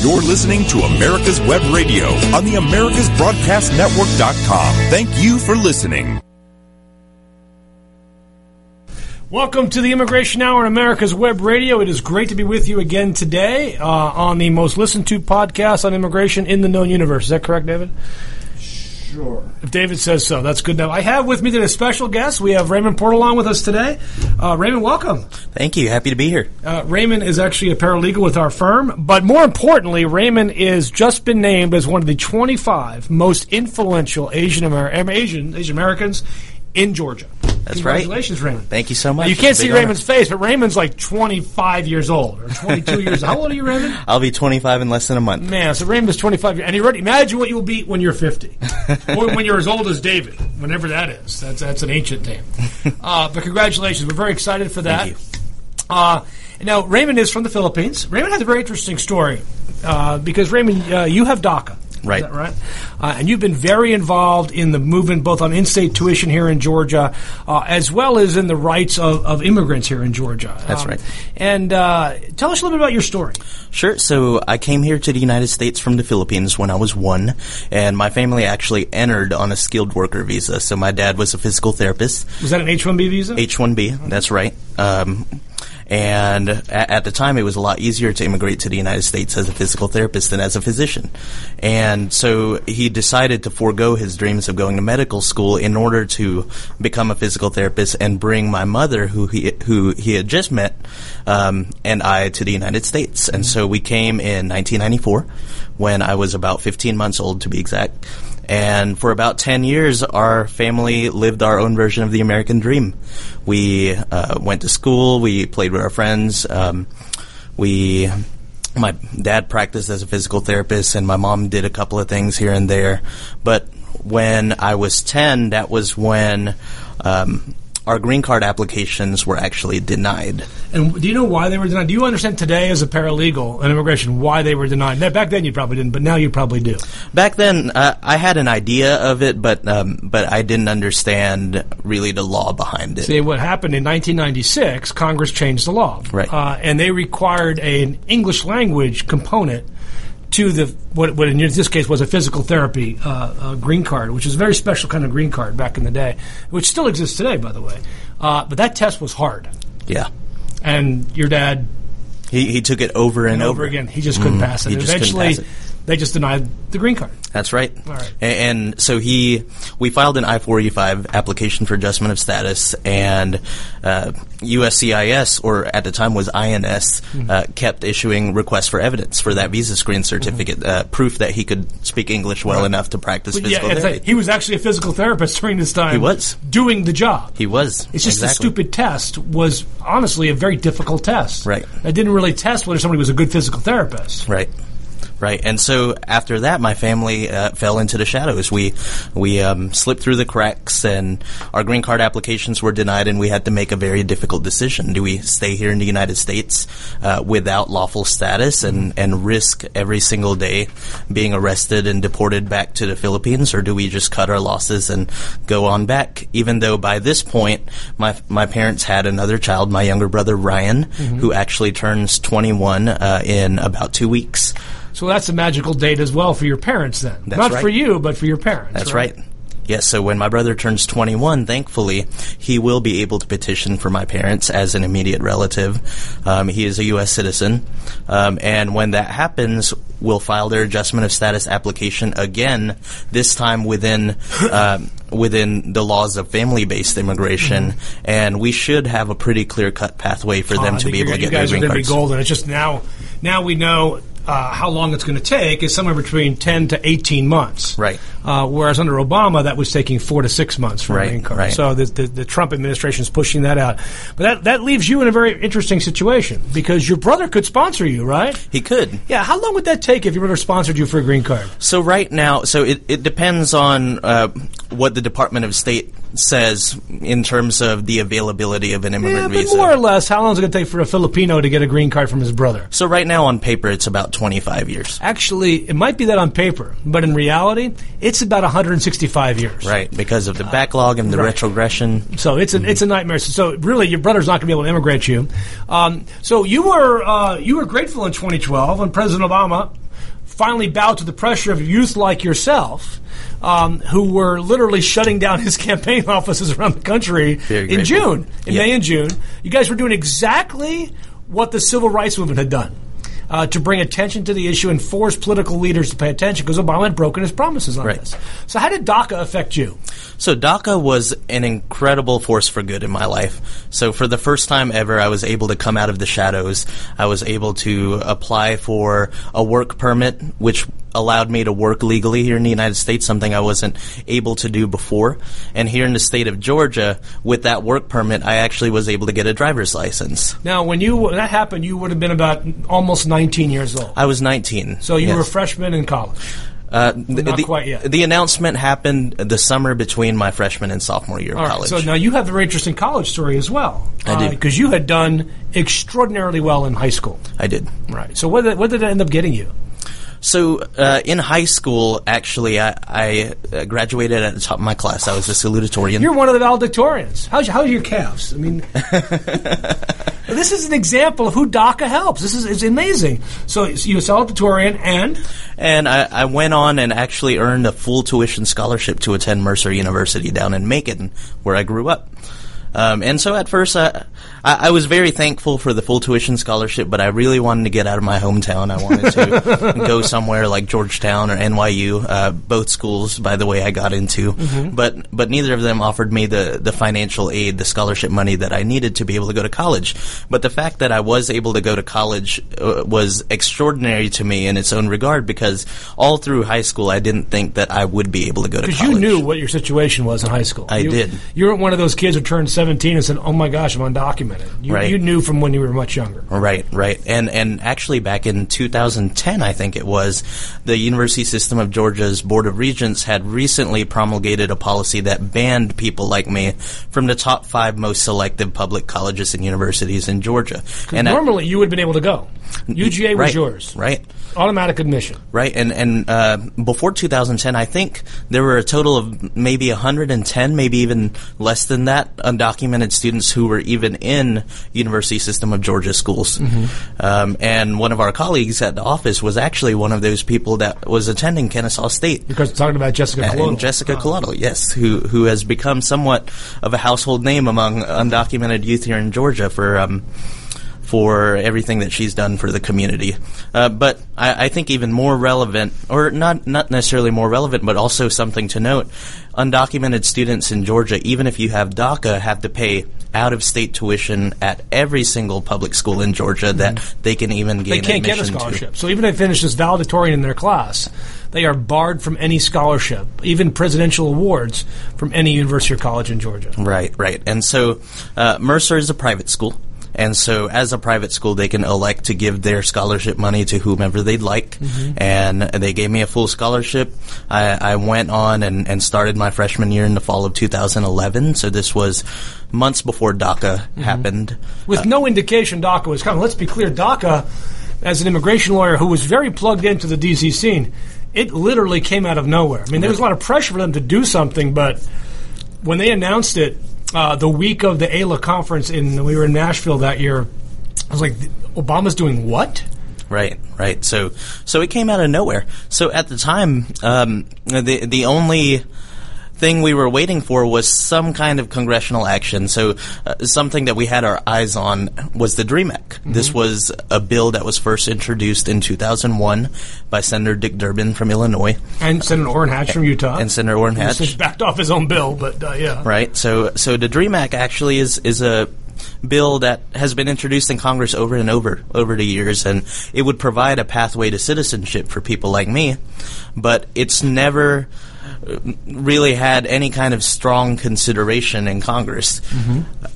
You're listening to America's Web Radio on the AmericasBroadcastNetwork.com. Thank you for listening. Welcome to the Immigration Hour on America's Web Radio. It is great to be with you again today uh, on the most listened to podcast on immigration in the known universe. Is that correct, David? Sure. If David says so, that's good enough. I have with me today a special guest. We have Raymond Partolan with us today. Uh, Raymond, welcome. Thank you. Happy to be here. Uh, Raymond is actually a paralegal with our firm, but more importantly, Raymond is just been named as one of the 25 most influential Asian Amer- Asian Asian Americans in Georgia. That's right. Congratulations, Raymond. Thank you so much. You can't see honor. Raymond's face, but Raymond's like 25 years old or 22 years. Old. How old are you, Raymond? I'll be 25 in less than a month. Man, so Raymond is 25 years, and you ready? Imagine what you will be when you're 50, or when you're as old as David, whenever that is. That's that's an ancient name. Uh, but congratulations, we're very excited for that. Thank you. Uh, now, Raymond is from the Philippines. Raymond has a very interesting story uh, because Raymond, uh, you have DACA. Right. Right? Uh, and you've been very involved in the movement both on in-state tuition here in Georgia, uh, as well as in the rights of, of immigrants here in Georgia. Um, That's right. And uh, tell us a little bit about your story. Sure. So I came here to the United States from the Philippines when I was one, and my family actually entered on a skilled worker visa. So my dad was a physical therapist, Was that an H-1B visa? H-1B. That's right. Um, and at, the time, it was a lot easier to immigrate to the United States as a physical therapist than as a physician. And so he decided to forego his dreams of going to medical school in order to become a physical therapist and bring my mother, who he who he had just met, um, and I to the United States. And so we came in 1994, when I was about 15 months old, to be exact. And for about 10 years, our family lived our own version of the American dream. We uh, went to school, we played with our friends, um, we. My dad practiced as a physical therapist, and my mom did a couple of things here and there. But when I was 10, that was when um, our green card applications were actually denied. And do you know why they were denied? Do you understand today as a paralegal in immigration why they were denied? Now, back then you probably didn't, but now you probably do. Back then, uh, I had an idea of it, but um, but I didn't understand really the law behind it. See, what happened in 1996, Congress changed the law. Right. Uh, and they required an English language component to the, what, what in this case was a physical therapy uh, uh, green card, which is a very special kind of green card back in the day, which still exists today, by the way. Uh, but that test was hard. Yeah, And your dad he he took it over and, and over again. He just couldn't Mhm. pass it. He just couldn't Eventually, pass it. They just denied the green card. That's right. All right. And, so he, we filed an I-485 application for adjustment of status, and uh, USCIS, or at the time was INS, Mm-hmm. uh, kept issuing requests for evidence for that visa screen certificate, uh, proof that he could speak English well enough to practice physical yeah, therapy. he was actually a physical therapist during this time. He was. doing the job. he was. It's just the stupid test was honestly a very difficult test. Right. It didn't really test whether somebody was a good physical therapist. Right. Right, and so after that, my family uh, fell into the shadows. We we um, slipped through the cracks, and our green card applications were denied, and we had to make a very difficult decision: do we stay here in the United States uh, without lawful status and and risk every single day being arrested and deported back to the Philippines, or do we just cut our losses and go on back? Even though by this point, my my parents had another child, my younger brother Ryan, who actually turns 21 uh, in about two weeks. So that's a magical date as well for your parents then. That's Not right. for you, but for your parents. That's right. Yes, so when my brother turns 21, thankfully, he will be able to petition for my parents as an immediate relative. Um, he is a U.S. citizen. Um, and when that happens, we'll file their adjustment of status application again, this time within, um, within the laws of family-based immigration. And we should have a pretty clear-cut pathway for Oh, them to be able to get you guys their are green going to be golden. It's just now, now we know uh, how long it's going to take is somewhere between 10 to 18 months. Right. Uh, whereas under Obama, that was taking four to six months for a Right, green card. right. So the, the, the Trump administration is pushing that out. But that, that leaves you in a very interesting situation because your brother could sponsor you, right? He could. Yeah. How long would that take if your brother sponsored you for a green card? So right now, so it, it depends on uh, what the Department of State says in terms of the availability of an Yeah, immigrant but visa. more or less, how long is it going to take for a Filipino to get a green card from his brother? so right now on paper, it's about 25 years. Actually, it might be that on paper, but in reality, it's about 165 years. Right, because of the backlog and the right. retrogression. So it's Mm-hmm. a it's a nightmare. So really, your brother's not going to be able to immigrate you. Um, so you were uh, you were grateful in 2012 when President Obama finally bowed to the pressure of youth like yourself, um, who were literally shutting down his campaign offices around the country Very in grateful. June, in Yeah. May and June. You guys were doing exactly what the civil rights movement had done. Uh, to bring attention to the issue and force political leaders to pay attention because Obama had broken his promises on Right. this. So, how did DACA affect you? So DACA was an incredible force for good in my life. So for the first time ever, I was able to come out of the shadows. I was able to apply for a work permit, which allowed me to work legally here in the United States, something I wasn't able to do before. And here in the state of Georgia, with that work permit, I actually was able to get a driver's license. Now, when you when that happened, you would have been about almost 19 years old. I was 19. So you yes. were a freshman in college. Uh, the, Not the- quite yet. The announcement happened the summer between my freshman and sophomore year of All right. college. So now you have a very interesting college story as well. I do. Because you had done extraordinarily well in high school. I did. Right. So what did, what did it end up getting you? So uh, in high school, actually, I, I uh, graduated at the top of my class. I was a salutatorian. You're one of the valedictorians. How's, how's your calves? I mean, this is an example of who DACA helps. This is it's amazing. So you're a valedictorian and and I, I went on and actually earned a full tuition scholarship to attend Mercer University down in Macon, where I grew up. Um, and so at first, I, I, I was very thankful for the full tuition scholarship, but I really wanted to get out of my hometown. I wanted to go somewhere like Georgetown or NYU, uh, both schools, by the way, I got into. But but neither of them offered me the, the financial aid, the scholarship money that I needed to be able to go to college. But the fact that I was able to go to college uh, was extraordinary to me in its own regard because all through high school, I didn't think that I would be able to go to college. because college. you knew what your situation was in high school. I you, did. You weren't one of those kids who turned 17 and said, "Oh my gosh, I'm undocumented." You, Right. you knew from when you were much younger. Right, right, and and actually back in 2010, I think it was, the University System of Georgia's Board of Regents had recently promulgated a policy that banned people like me from the top five most selective public colleges and universities in Georgia. And I- Normally, you would have been able to go. UGA was right, yours. right? Automatic admission. Right, and and uh, before 2010, I think there were a total of maybe 110, maybe even less than that, undocumented students who were even in University System of Georgia schools. Um, and one of our colleagues at the office was actually one of those people that was attending Kennesaw State. Because talking about Jessica And Jessica Colotl, yes, who who has become somewhat of a household name among undocumented youth here in Georgia for um, for everything that she's done for the community. Uh, but I, I think even more relevant, or not not necessarily more relevant, but also something to note: undocumented students in Georgia, even if you have DACA, have to pay out of state tuition at every single public school in Georgia that they can even gain Mm-hmm. They can't get a admission to. scholarship. So even if they finish this valedictorian in their class, they are barred from any scholarship, even presidential awards, from any university or college in Georgia. Right, right. And so uh, Mercer is a private school. And so, as a private school, they can elect to give their scholarship money to whomever they'd like. Mm-hmm. And they gave me a full scholarship. I, I went on and, and started my freshman year in the fall of 2011. So, this was months before DACA mm-hmm. happened. With uh, no indication DACA was coming. Let's be clear, DACA, as an immigration lawyer who was very plugged into the DC scene, it literally came out of nowhere. I mean, there mm-hmm. was a lot of pressure for them to do something, but when they announced it uh, the week of the AILA conference in we were in Nashville that year, I was like, Obama's doing what? Right, right. So, so it came out of nowhere. So at the time, um, the the only thing we were waiting for was some kind of congressional action. So, uh, something that we had our eyes on was the DREAM Act. This was a bill that was first introduced in 2001 by Senator Dick Durbin from Illinois And Senator Orrin Hatch from Utah. and Senator Orrin Hatch. since backed off his own bill, but uh, yeah. Right. So, so the DREAM Act actually is is a bill that has been introduced in Congress over and over over the years, and it would provide a pathway to citizenship for people like me. But it's never really had any kind of strong consideration in Congress,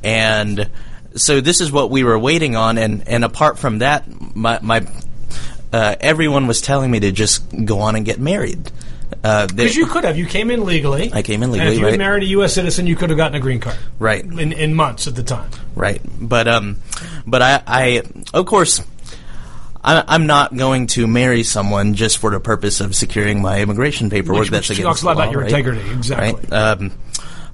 and so this is what we were waiting on. And and apart from that, my my. Uh, everyone was telling me to just go on and get married. Uh, Because you could have. You came in legally. I came in legally. And if you had right. married a U.S. citizen, you could have gotten a green card. Right. In, in months at the time. Right, but um, but I, I of course, I'm not going to marry someone just for the purpose of securing my immigration paperwork. Which- That's which against talks a lot about your right? integrity, exactly. Right? Um,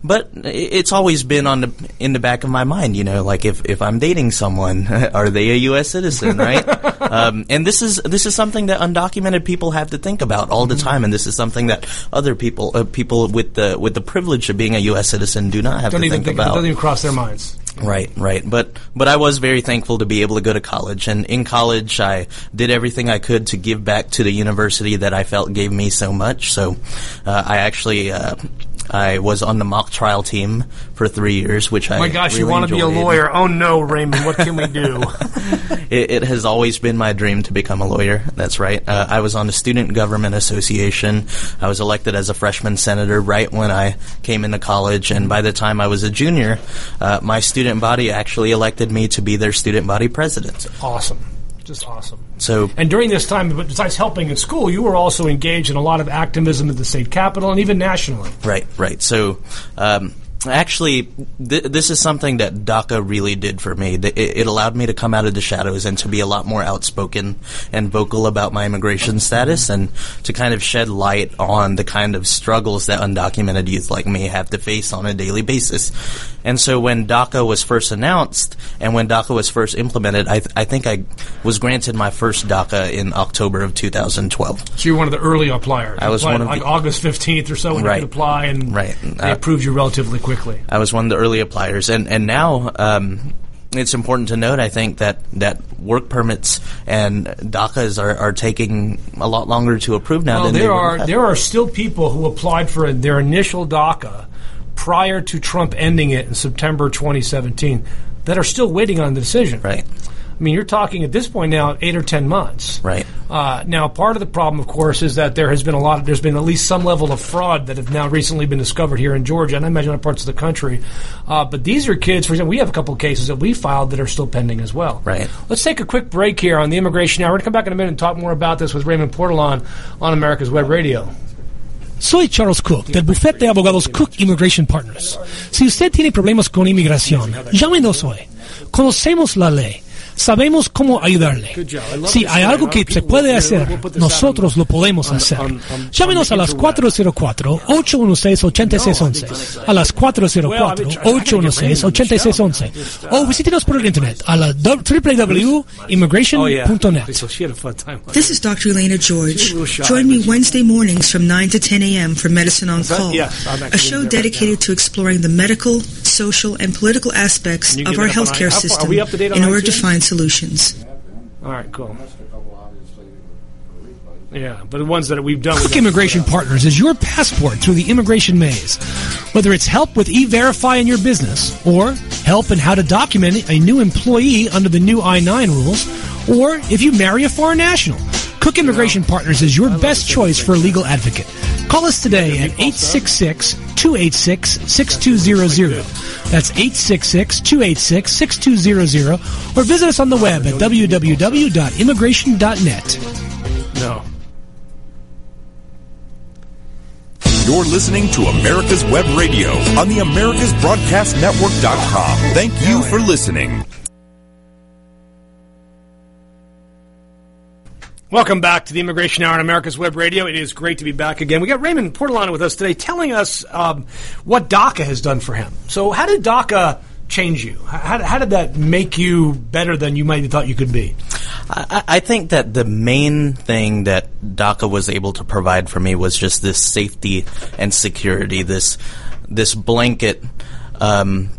but it's always been on the in the back of my mind. You know, like if, if I'm dating someone, are they a U.S. citizen, right? um, and this is this is something that undocumented people have to think about all the Mm-hmm. time, and this is something that other people uh, people with the with the privilege of being a U.S. citizen do not have Don't to even think think it about. doesn't even cross their minds. Right, right. But but I was very thankful to be able to go to college, and in college I did everything I could to give back to the university that I felt gave me so much. So uh, I actually. Uh, I was on the mock trial team for three years, which I Oh my gosh, you want to be a lawyer? Oh no, Raymond, what can we do? It, it has always been my dream to become a lawyer. That's right. Uh, I was on the Student Government Association. I was elected as a freshman senator right when I came into college, and by the time I was a junior, uh, my student body actually elected me to be their student body president. awesome, just awesome. So And during this time, besides helping in school, you were also engaged in a lot of activism at the state capitol and even nationally. Right, right. So, um, actually, th- this is something that DACA really did for me. It, it allowed me to come out of the shadows and to be a lot more outspoken and vocal about my immigration status and to kind of shed light on the kind of struggles that undocumented youth like me have to face on a daily basis. And so when DACA was first announced and when DACA was first implemented, I, th- I think I was granted my first DACA in October of 2012. So you're one of the early appliers. I was one of like the- August fifteenth or so when Right. you could apply, and Right. they Uh, approved you relatively quickly. I was one of the early appliers, and and now um, it's important to note. I think that that work permits and DACAs are, are taking a lot longer to approve now Well, than there are there are still people who applied for their initial DACA prior to Trump ending it in September 2017 that are still waiting on the decision. right, I mean, you're talking at this point now eight or ten months. right, Uh, now, part of the problem, of course, is that there has been a lot. Of, there's been at least some level of fraud that have now recently been discovered here in Georgia, and I imagine other parts of the country. Uh, but these are kids. For example, we have a couple of cases that we filed that are still pending as well. Right. Let's take a quick break here on the immigration. Now, we're going to come back in a minute and talk more about this with Raymond Partolan on America's Web Radio. Soy Charles Kuck, del bufete de abogados Kuck Immigration Partners. Si usted tiene problemas con inmigración, llámenos hoy. Conocemos la ley. Sabemos cómo ayudarle. Si hay algo que se puede hacer, nosotros lo podemos hacer. Llámenos a las 404-816-8611. A las 404-816-8611. O visítenos por el internet a la www.immigration.net. This is Dr. Elena George. Join me Wednesday mornings from 9 to 10 a.m. for Medicine on Call, a show dedicated to exploring the medical, social, and political aspects of our healthcare system in order to find solutions. All right, cool. Yeah, but the ones that we've done. Kuck Immigration Partners is your passport through the immigration maze. Whether it's help with e-verify in your business, or help in how to document a new employee under the new I-9 rules, or if you marry a foreign national, Kuck Immigration Partners is your best choice for a legal advocate. Call us today at 866-286-6200. That's 866-286-6200, or visit us on the web at www.immigration.net. No. You're listening to America's Web Radio on the AmericasBroadcastNetwork.com. Thank you for listening. Welcome back to the Immigration Hour on America's Web Radio. It is great to be back again. We got Raymond Portalano with us today telling us um, what DACA has done for him. So, how did DACA change you? How, how did that make you better than you might have thought you could be? I, I think that the main thing that DACA was able to provide for me was just this safety and security, this this blanket um,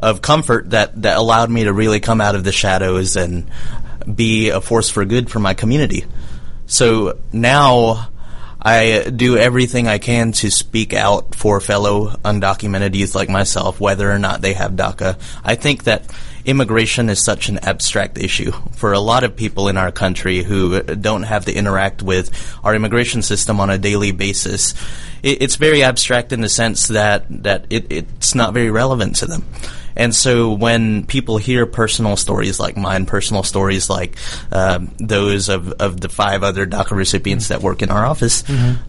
of comfort that, that allowed me to really come out of the shadows and be a force for good for my community. So now I do everything I can to speak out for fellow undocumented youth like myself, whether or not they have DACA. I think that immigration is such an abstract issue for a lot of people in our country who don't have to interact with our immigration system on a daily basis. It, it's very abstract in the sense that that it, it's not very relevant to them. And so when people hear personal stories like mine, personal stories like um, those of, of the five other DACA recipients that work in our office,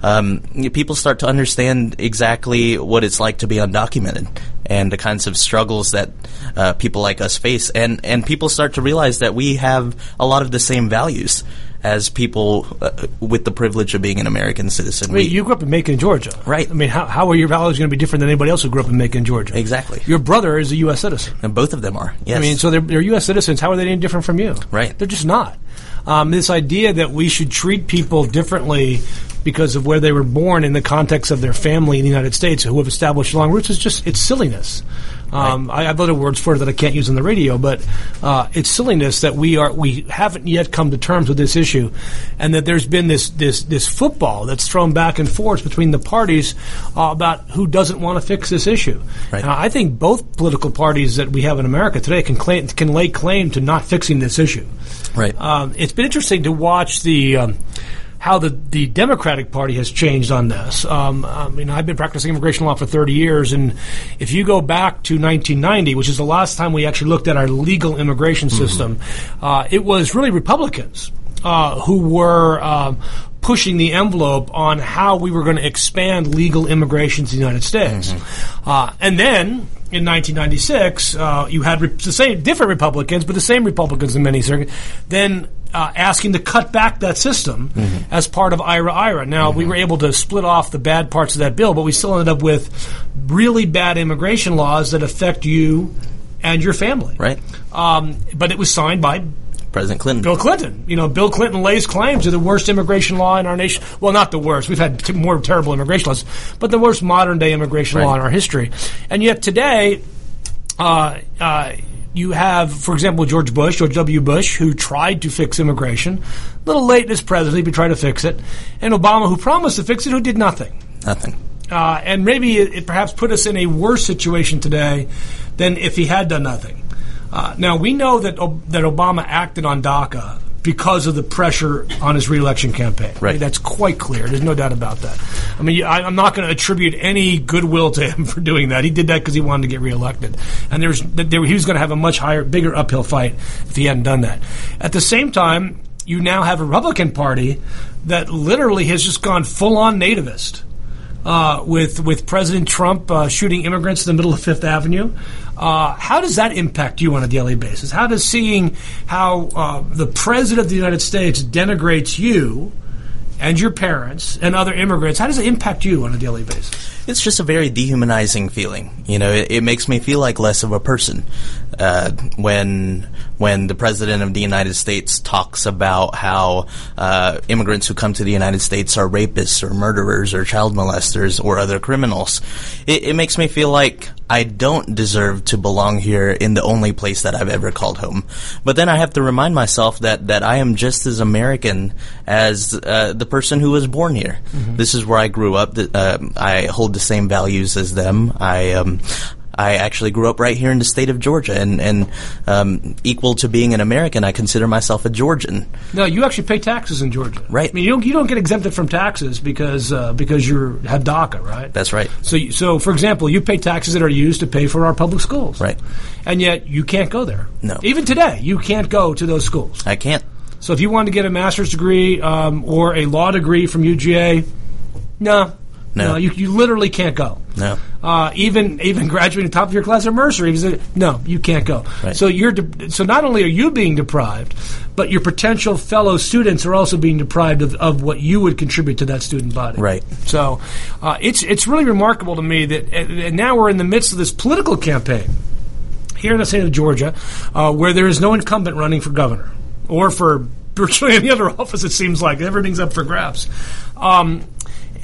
um, people start to understand exactly what it's like to be undocumented. And the kinds of struggles that uh, people like us face, and and people start to realize that we have a lot of the same values as people uh, with the privilege of being an American citizen. I mean, We- you grew up in Macon, Georgia. Right. I mean, how, how are your values going to be different than anybody else who grew up in Macon, Georgia? Exactly. Your brother is a U.S. citizen. and both of them are. Yes. I mean, so they're, they're U.S. citizens. How are they any different from you? Right. They're just not. Um, this idea that we should treat people differently because of where they were born in the context of their family in the United States who have established long roots is just, it's silliness. Um, I have other words for it that I can't use on the radio, but uh, it's silliness that we are we haven't yet come to terms with this issue, and that there's been this this this football that's thrown back and forth between the parties uh, about who doesn't want to fix this issue. Right. Uh, I think both political parties that we have in America today can claim can lay claim to not fixing this issue. right. Um, it's been interesting to watch the um, how the, the Democratic Party has changed on this. Um, I mean, I've been practicing immigration law for 30 years, and if you go back to 1990, which is the last time we actually looked at our legal immigration system, uh, it was really Republicans uh, who were um, pushing the envelope on how we were going to expand legal immigration to the United States. Uh, and then in 1996, uh, you had re- the same different Republicans, but the same Republicans in many circuits, then uh, asking to cut back that system as part of IIRAIRA. Now, we were able to split off the bad parts of that bill, but we still ended up with really bad immigration laws that affect you and your family. Right. Um, but it was signed by President Clinton. Bill Clinton. You know, Bill Clinton lays claim to the worst immigration law in our nation. Well, not the worst. We've had t- more terrible immigration laws, but the worst modern day immigration law in our history. And yet today, uh, uh, you have, for example, George Bush, George W. Bush, who tried to fix immigration. A little late in his presidency, but tried to fix it. And Obama, who promised to fix it, who did nothing. Nothing. Uh, and maybe it, it perhaps put us in a worse situation today than if he had done nothing. Uh, now we know that that Obama acted on DACA because of the pressure on his reelection campaign. Right. That's quite clear. There's no doubt about that. I mean, I, I'm not going to attribute any goodwill to him for doing that. He did that because he wanted to get reelected, and there's there, he was going to have a much higher, bigger uphill fight if he hadn't done that. At the same time, you now have a Republican Party that literally has just gone full on nativist uh, with with President Trump uh, shooting immigrants in the middle of Fifth Avenue. Uh, how does that impact you on a daily basis? How does seeing how uh, the President of the United States denigrates you and your parents and other immigrants, how does it impact you on a daily basis? It's just a very dehumanizing feeling. You know, it, it makes me feel like less of a person uh, when when the president of the United States talks about how uh, immigrants who come to the United States are rapists or murderers or child molesters or other criminals. It, it makes me feel like I don't deserve to belong here in the only place that I've ever called home. But then I have to remind myself that that I am just as American as uh, the person who was born here. This is where I grew up. Um I hold the same values as them. I um, I actually grew up right here in the state of Georgia, and and um, equal to being an American, I consider myself a Georgian. No, you actually pay taxes in Georgia, Right. I mean, you don't you don't get exempted from taxes because uh, because you have DACA, right? That's right. So, you- so for example, you pay taxes that are used to pay for our public schools, Right. And yet you can't go there. No. Even today, you can't go to those schools. I can't. So, if you wanted to get a master's degree um, or a law degree from UGA, no, No. you, you literally can't go. No. Uh, even even graduating top of your class at Mercer, say, no, you can't go. Right. So you're de- so not only are you being deprived, but your potential fellow students are also being deprived of, of what you would contribute to that student body. Right. So uh, it's it's really remarkable to me that and and now we're in the midst of this political campaign here in the state of Georgia, uh, where there is no incumbent running for governor or for virtually any other office. It seems like everything's up for grabs, um,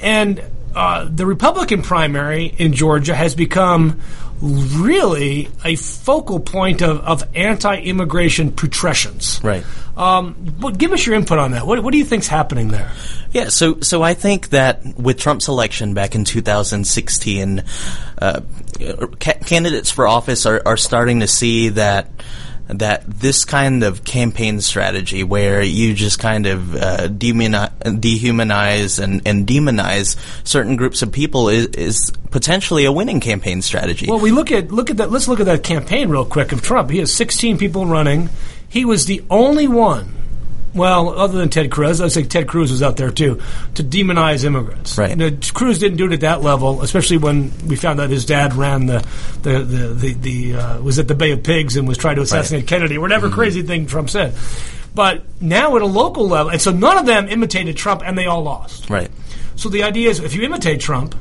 and uh, the Republican primary in Georgia has become really a focal point of, of anti-immigration putrescence. Right. Um, but give us your input on that. What, what do you think's happening there? Yeah, so so I think that with Trump's election back in 2016, uh, ca- candidates for office are, are starting to see that that this kind of campaign strategy, where you just kind of uh, dehumanize and, and demonize certain groups of people, is, is potentially a winning campaign strategy. Well, we look at look at that. Let's look at that campaign real quick of Trump. He has 16 people running. He was the only one well, other than Ted Cruz, I'd say Ted Cruz was out there too to demonize immigrants. Right. You know, Cruz didn't do it at that level, especially when we found out his dad ran the the the, the, the uh, was at the Bay of Pigs and was trying to assassinate Kennedy, or whatever crazy thing Trump said. But now at a local level, and so none of them imitated Trump, and they all lost. Right. So the idea is, if you imitate Trump,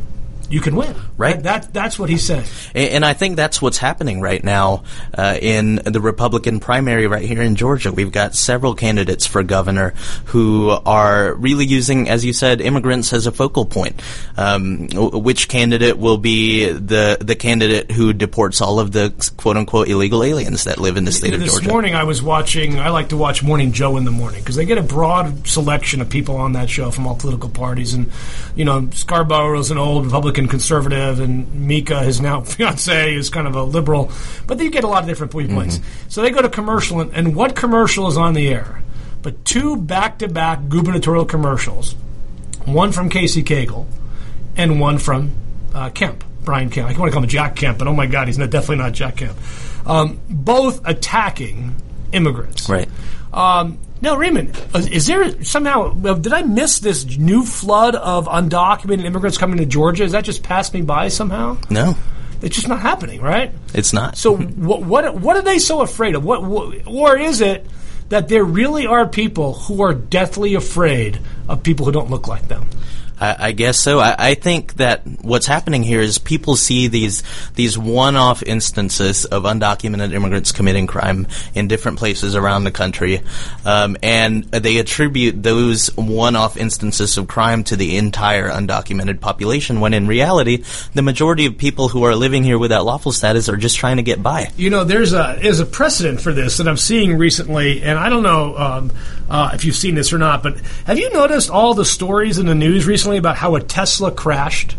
you can win. Right. That, that that's what he's saying. And, and I think that's what's happening right now uh, in the Republican primary right here in Georgia. We've got several candidates for governor who are really using, as you said, immigrants as a focal point. Um, w- which candidate will be the the candidate who deports all of the quote unquote illegal aliens that live in the state of Georgia? this morning I was watching. I like to watch Morning Joe in the morning because they get a broad selection of people on that show from all political parties, and you know Scarborough's an old Republican conservative, and Mika, his now fiance, is kind of a liberal, but they get a lot of different viewpoints. So they go to commercial, and, and what commercial is on the air? But two back-to-back gubernatorial commercials, one from Casey Cagle, and one from uh, Kemp, Brian Kemp. I want to call him Jack Kemp, but oh my God, he's not, definitely not Jack Kemp. Um, both attacking immigrants. Right. Um, now, Raymond, uh, is there somehow, did I miss this new flood of undocumented immigrants coming to Georgia? Is that just passed me by somehow? No, It's just not happening, right? it's not. So, what, what, what are they so afraid of? What, what, or is it that there really are people who are deathly afraid of people who don't look like them? I, I guess so. I, I think that what's happening here is people see these these one-off instances of undocumented immigrants committing crime in different places around the country, um, and they attribute those one-off instances of crime to the entire undocumented population. When in reality, the majority of people who are living here without lawful status are just trying to get by. You know, there's a is a precedent for this that I'm seeing recently, and I don't know um, uh, if you've seen this or not, but have you noticed all the stories in the news recently about how a Tesla crashed?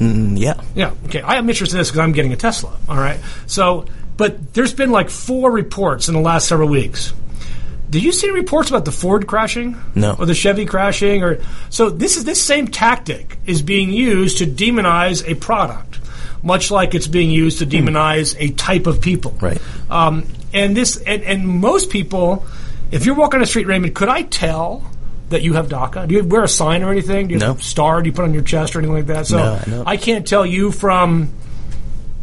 Mm, yeah. Yeah, okay. I am interested in this because I'm getting a Tesla. All right. So, but there's been like four reports in the last several weeks. Did you see reports about the Ford crashing? No. Or the Chevy crashing? Or so this is this same tactic is being used to demonize a product, much like it's being used to demonize a type of people. Right. Um, and this and, and most people, if you're walking on the street, Raymond, could I tell? That you have DACA? Do you wear a sign or anything? Do you have a star? Do you put on your chest or anything like that? So No, no. I can't tell you from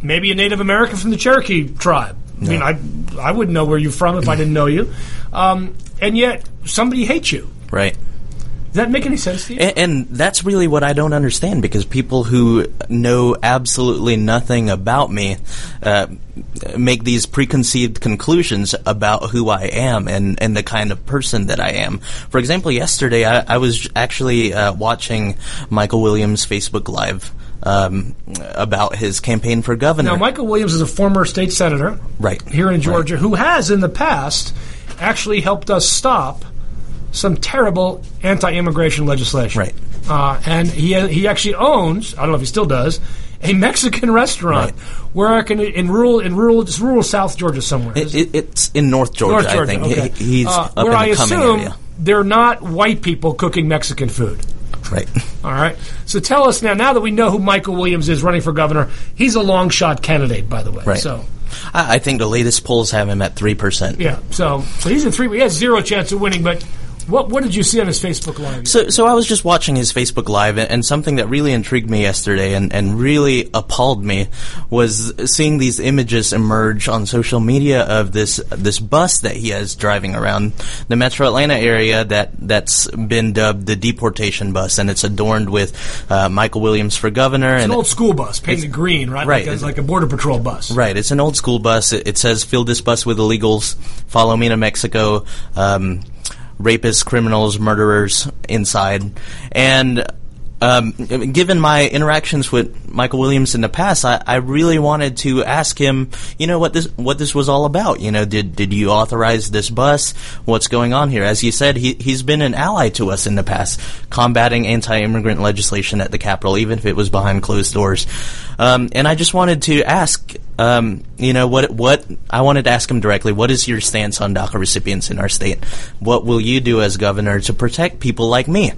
maybe a Native American from the Cherokee tribe. I mean, I I wouldn't know where you're from if I didn't know you. Um, and yet somebody hates you. Right. Does that make any sense to you? And, and that's really what I don't understand because people who know absolutely nothing about me uh, make these preconceived conclusions about who I am and, and the kind of person that I am. For example, yesterday I, I was actually uh, watching Michael Williams' Facebook Live. Um, about his campaign for governor. now, Michael Williams is a former state senator, Right. here in Georgia, who has in the past actually helped us stop some terrible anti-immigration legislation. Right. Uh, and he he actually owns I don't know if he still does a Mexican restaurant Right. where I can in rural in rural it's rural South Georgia somewhere. It, it, it's in North Georgia, North Georgia. I think. okay. He, he's Uh, up in where the I coming assume area. they're not white people cooking Mexican food. Right. All right. So tell us now. Now that we know who Michael Williams is running for governor, he's a long shot candidate, by the way. Right. So I, I think the latest polls have him at 3%. yeah. So so he's a three. He has zero chance of winning. But what what did you see on his Facebook live? So, so I was just watching his Facebook Live, and, and something that really intrigued me yesterday and, and really appalled me was seeing these images emerge on social media of this this bus that he has driving around the Metro Atlanta area that that's been dubbed the deportation bus, and it's adorned with uh, Michael Williams for governor. It's and an old school bus, painted green, right? right. Like a, like a border patrol bus. Right, it's an old school bus. It, it says, "Fill this bus with illegals. Follow me to Mexico." Um, rapists, criminals, murderers inside, and um, given my interactions with Michael Williams in the past, I, I really wanted to ask him, you know, what this what this was all about. You know, did did you authorize this bus? What's going on here? As you said, he he's been an ally to us in the past, combating anti-immigrant legislation at the Capitol, even if it was behind closed doors. Um, and I just wanted to ask, um, you know, what what I wanted to ask him directly. What is your stance on DACA recipients in our state? What will you do as governor to protect people like me?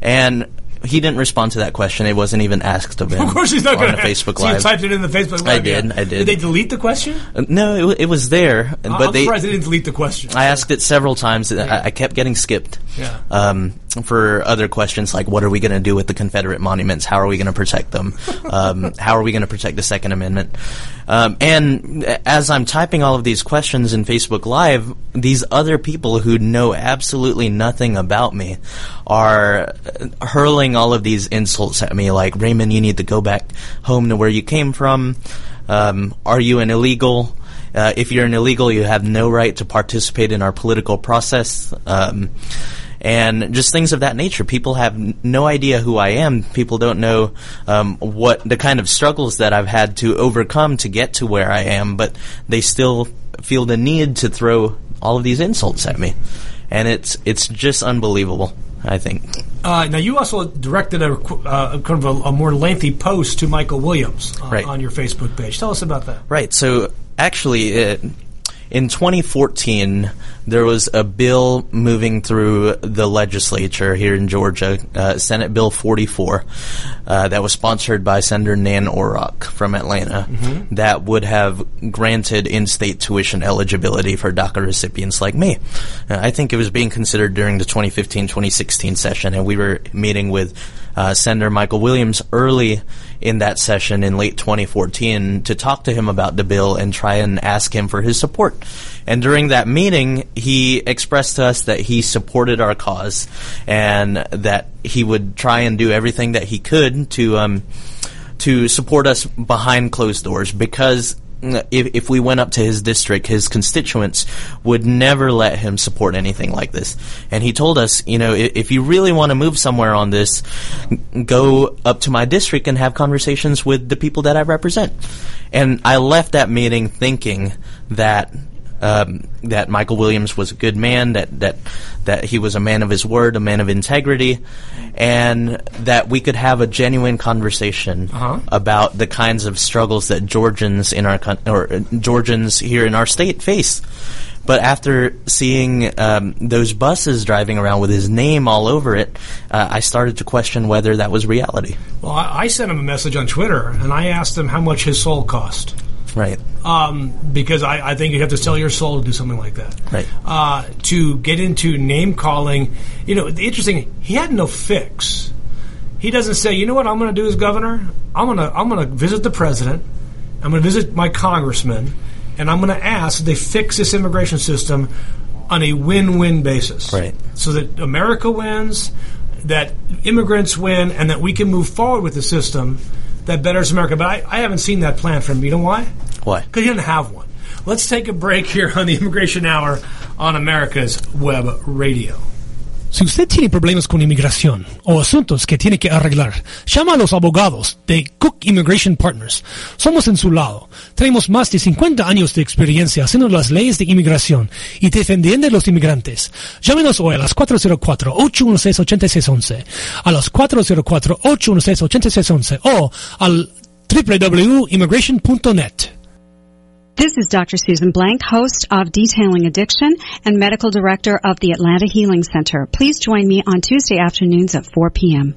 And he didn't respond to that question. It wasn't even asked of him. Of course, he's not going to Facebook so Live. You typed it in the Facebook Live. I did, yeah. I did. Did they delete the question? Uh, no, it, it was there, I'm but they. surprised they didn't delete the question. I asked it several times. and I, I kept getting skipped. Yeah. Um, for other questions like, what are we going to do with the Confederate monuments? How are we going to protect them? um, how are we going to protect the Second Amendment? Um, and as I'm typing all of these questions in Facebook Live, these other people who know absolutely nothing about me are hurling all of these insults at me, like Raymond, you need to go back home to where you came from. Um, are you an illegal? Uh, if you're an illegal, you have no right to participate in our political process. Um, and just things of that nature. People have n- no idea who I am. People don't know um, what the kind of struggles that I've had to overcome to get to where I am, but they still feel the need to throw all of these insults at me, and it's it's just unbelievable. I think. Uh, now, you also directed a uh, kind of a, a more lengthy post to Michael Williams uh, Right. on your Facebook page. Tell us about that. Right. So actually, in 2014, there was a bill moving through the legislature here in Georgia, uh, Senate Bill 44, uh, that was sponsored by Senator Nan Orrock from Atlanta, that would have granted in-state tuition eligibility for DACA recipients like me. Uh, I think it was being considered during the 2015-2016 session, and we were meeting with uh, Senator Michael Williams early in that session in late 2014 to talk to him about the bill and try and ask him for his support. And during that meeting, he expressed to us that he supported our cause and that he would try and do everything that he could to um, to support us behind closed doors because if, if we went up to his district, his constituents would never let him support anything like this. And he told us, you know, if, if you really want to move somewhere on this, go up to my district and have conversations with the people that I represent. And I left that meeting thinking that um, that Michael Williams was a good man, that that that he was a man of his word, a man of integrity, and that we could have a genuine conversation Uh-huh. about the kinds of struggles that Georgians in our coun- or uh, Georgians here in our state face. But after seeing um, those buses driving around with his name all over it, uh, I started to question whether that was reality. Well, I, I sent him a message on Twitter, and I asked him how much his soul cost. Right. Um, because I, I think you have to sell your soul to do something like that. Right. Uh, to get into name calling, you know, the interesting. He had no fix. He doesn't say, you know what I'm going to do as governor. I'm going to I'm going to visit the president. I'm going to visit my congressman, and I'm going to ask they fix this immigration system on a win-win basis. Right. So that America wins, that immigrants win, and that we can move forward with the system that betters America. But I, I haven't seen that plan from him. You know why? Why? Because he didn't have one. Let's take a break here on the Immigration Hour on America's Web Radio. Si usted tiene problemas con inmigración o asuntos que tiene que arreglar, llama a los abogados de Cook Immigration Partners. Somos en su lado. Tenemos más de 50 años de experiencia haciendo las leyes de inmigración y defendiendo a los inmigrantes. Llámenos hoy a las 404-816-8611, a las 404-816-8611 o al www.immigration.net. This is Dr. Susan Blank, host of Detailing Addiction and medical director of the Atlanta Healing Center. Please join me on Tuesday afternoons at 4 p.m.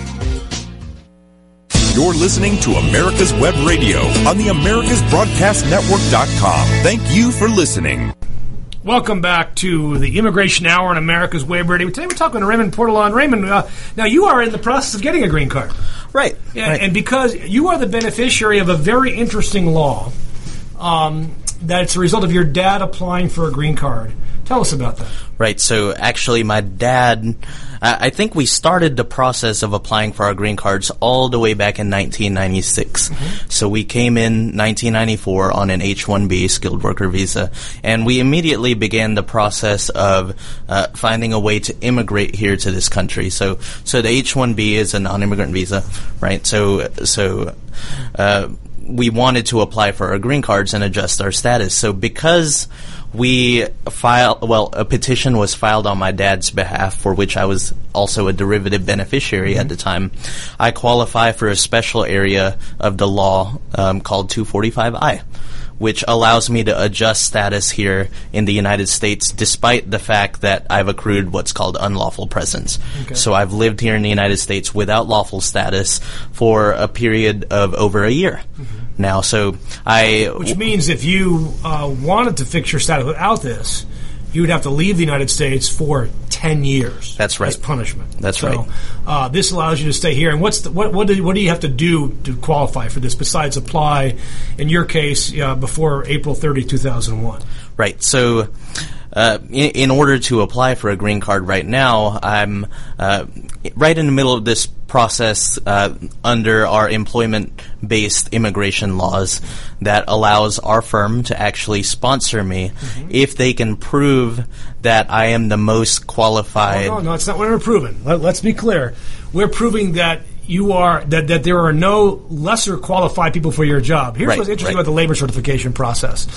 You're listening to America's Web Radio on the AmericasBroadcastNetwork.com. Thank you for listening. Welcome back to the Immigration Hour on America's Web Radio. Today we're talking to Raymond Partolan. Raymond, uh, now you are in the process of getting a green card. Right. Yeah, right. and because you are the beneficiary of a very interesting law um, that's a result of your dad applying for a green card. Tell Tell us about that. Right. So actually, my dad, I I think we started the process of applying for our green cards all the way back in 1996. So we came in 1994 on an H-1B skilled worker visa, and we immediately began the process of uh, finding a way to immigrate here to this country. So, so the H-1B is a non-immigrant visa, right? So, so. Uh, we wanted to apply for our green cards and adjust our status. So because we filed well, a petition was filed on my dad's behalf, for which I was also a derivative beneficiary at the time. I qualify for a special area of the law um, called 245I. Which allows me to adjust status here in the United States despite the fact that I've accrued what's called unlawful presence. So I've lived here in the United States without lawful status for a period of over a year now. So I Which means if you uh, wanted to fix your status without this, you would have to leave the United States for ten years. That's right. As punishment. That's so, right. Uh, this allows you to stay here. And what's the, what what do, what do you have to do to qualify for this besides apply? In your case, uh, before April 30, 2001. Right. So, uh, in, in order to apply for a green card right now, I'm uh, right in the middle of this process uh, under our employment-based immigration laws that allows our firm to actually sponsor me if they can prove that I am the most qualified. No, no, it's not what we're proving. Let, us be clear. We're proving that you are that, that there are no lesser qualified people for your job. Here's Right, what's interesting right. about the labor certification process.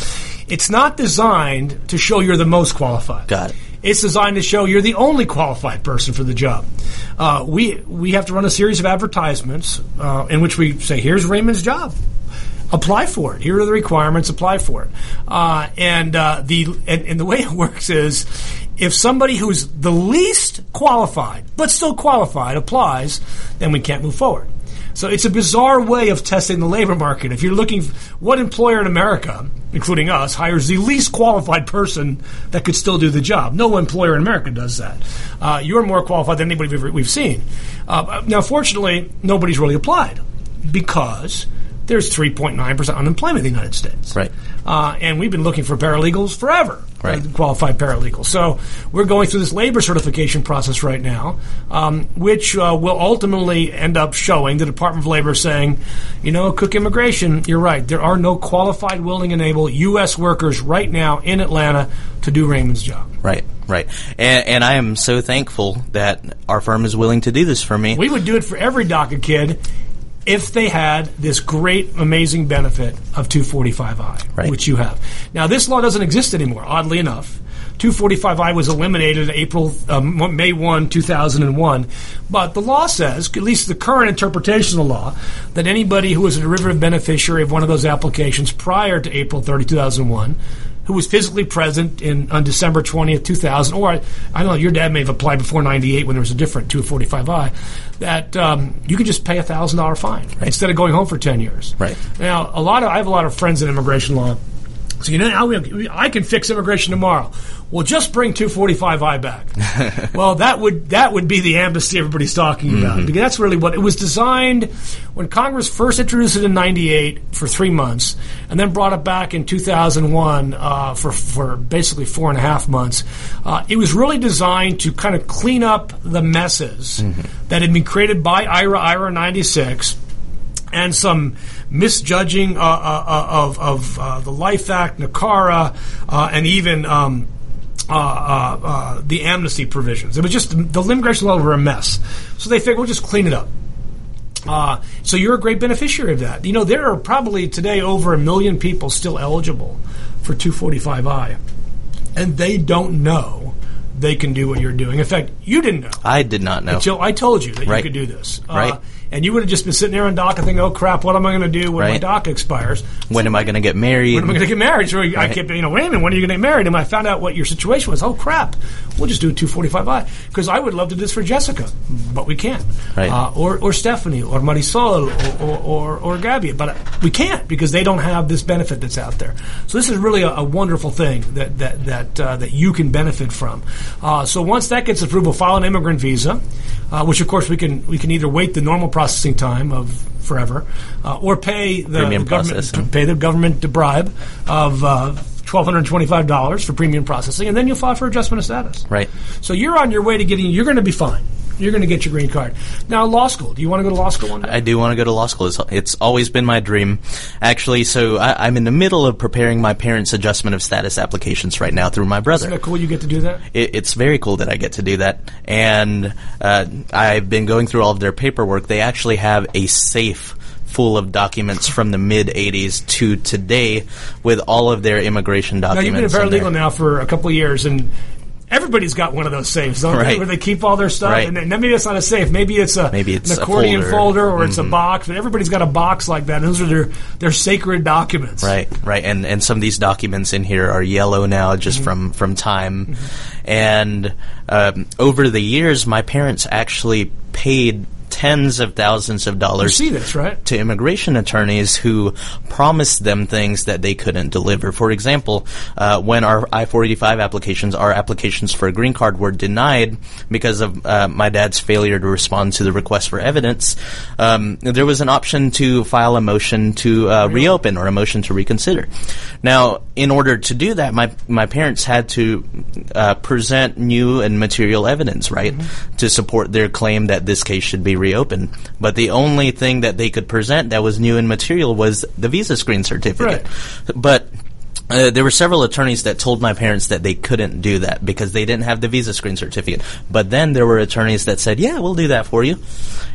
It's not designed to show you're the most qualified. Got it. It's designed to show you're the only qualified person for the job. Uh, we we have to run a series of advertisements uh, in which we say, "Here's Raymond's job." Apply for it. Here are the requirements. Apply for it. Uh, and uh, the and, and the way it works is, if somebody who's the least qualified but still qualified applies, then we can't move forward. So it's a bizarre way of testing the labor market. If you're looking, what employer in America, including us, hires the least qualified person that could still do the job? No employer in America does that. Uh, you're more qualified than anybody we've, we've seen. Uh, now, fortunately, nobody's really applied because there's 3.9% unemployment in the United States. Right. Uh, and we've been looking for paralegals forever, Right. uh, qualified paralegals. So we're going through this labor certification process right now, um, which uh, will ultimately end up showing the Department of Labor saying, you know, Kuck Immigration, you're right. There are no qualified, willing, and able U.S. workers right now in Atlanta to do Raymond's job. Right, right. And, and I am so thankful that our firm is willing to do this for me. We would do it for every DACA kid if they had this great, amazing benefit of 245I, Right. which you have. Now, this law doesn't exist anymore, oddly enough. 245I was eliminated April, um, May 1, 2001. But the law says, at least the current interpretation of the law, that anybody who was a derivative beneficiary of one of those applications prior to April 30, 2001, who was physically present in on December 20th, 2000, or I, I don't know, your dad may have applied before 98 when there was a different 245I, that um, you could just pay a $1,000 fine instead of going home for 10 years. Right. Now, a lot of I have a lot of friends in immigration law. So you know we, I can fix immigration tomorrow. Well, just bring 245I back. well, that would that would be the amnesty everybody's talking about because that's really what it was designed when Congress first introduced it in '98 for three months, and then brought it back in 2001 uh, for for basically four and a half months. Uh, it was really designed to kind of clean up the messes that had been created by IIRAIRA '96 and some misjudging uh, uh, uh, of, of uh, the Life Act, NACARA, uh, and even um, uh, uh, uh, the amnesty provisions. It was just the immigration law were a mess. So they figured we'll just clean it up. Uh, so you're a great beneficiary of that. You know, there are probably today over a million people still eligible for 245I, and they don't know they can do what you're doing. In fact, you didn't know. I did not know. Until I told you that Right. you could do this. Uh, Right. And you would have just been sitting there on DACA thinking, oh crap, what am I going to do when Right. my DACA expires? When am I going to get married? When am I going to get married? So I Right. kept, you know, wait a minute, when are you going to get married? And I found out what your situation was, oh crap, we'll just do a 245I. Because I would love to do this for Jessica, but we can't. Right. Uh, or, or Stephanie, or Marisol, or, or, or, or Gabby. But we can't because they don't have this benefit that's out there. So this is really a, a wonderful thing that, that, that, uh, that you can benefit from. Uh, so once that gets approved, we'll file an immigrant visa, uh, which of course we can, we can either wait the normal processing time of forever, uh, or pay the, the government pay the government the bribe of uh, twelve hundred twenty-five dollars for premium processing, and then you'll file for adjustment of status. Right. So you're on your way to getting. You're going to be fine. You're going to get your green card. Now, law school. Do you want to go to law school one day? I do want to go to law school. It's, it's always been my dream. Actually, so I, I'm in the middle of preparing my parents' adjustment of status applications right now through my brother. Isn't that cool? You get to do that. It, it's very cool that I get to do that. And uh, I've been going through all of their paperwork. They actually have a safe full of documents from the mid 80s to today with all of their immigration documents. Now you've been a paralegal now for a couple of years, and everybody's got one of those safes, don't they? Right. Where they keep all their stuff, Right. and then, maybe it's not a safe. Maybe it's a Maybe it's an accordion folder. folder, or it's a Mhm. box. But everybody's got a box like that. And those are their their sacred documents. Right, right, and and some of these documents in here are yellow now, just Mm-hmm. from from time, and um, over the years, my parents actually paid tens of thousands of You dollars see this, right? to immigration attorneys who promised them things that they couldn't deliver. For example, uh, when our I-485 applications, our applications for a green card were denied because of uh, my dad's failure to respond to the request for evidence, um, there was an option to file a motion to uh, reopen or a motion to reconsider. Now, in order to do that, my my parents had to uh, present new and material evidence, right, to support their claim that this case should be reopened. But the only thing that they could present that was new and material was the visa screen certificate. But uh, there were several attorneys that told my parents that they couldn't do that because they didn't have the visa screen certificate. But then there were attorneys that said, "Yeah, we'll do that for you,"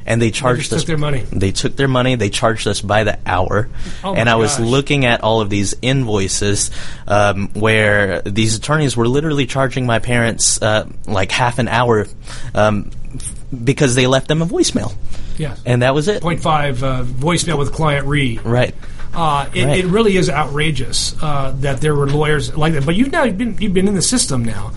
and they charged just us took their money. They took their money. They charged us by the hour, Oh and I was gosh. looking at all of these invoices um, where these attorneys were literally charging my parents uh, like half an hour um, because they left them a voicemail, Yes. and that was it. Point five uh, voicemail with client read. Right. Uh, it, Right. it really is outrageous uh, that there were lawyers like that. But you've now been you've been in the system now.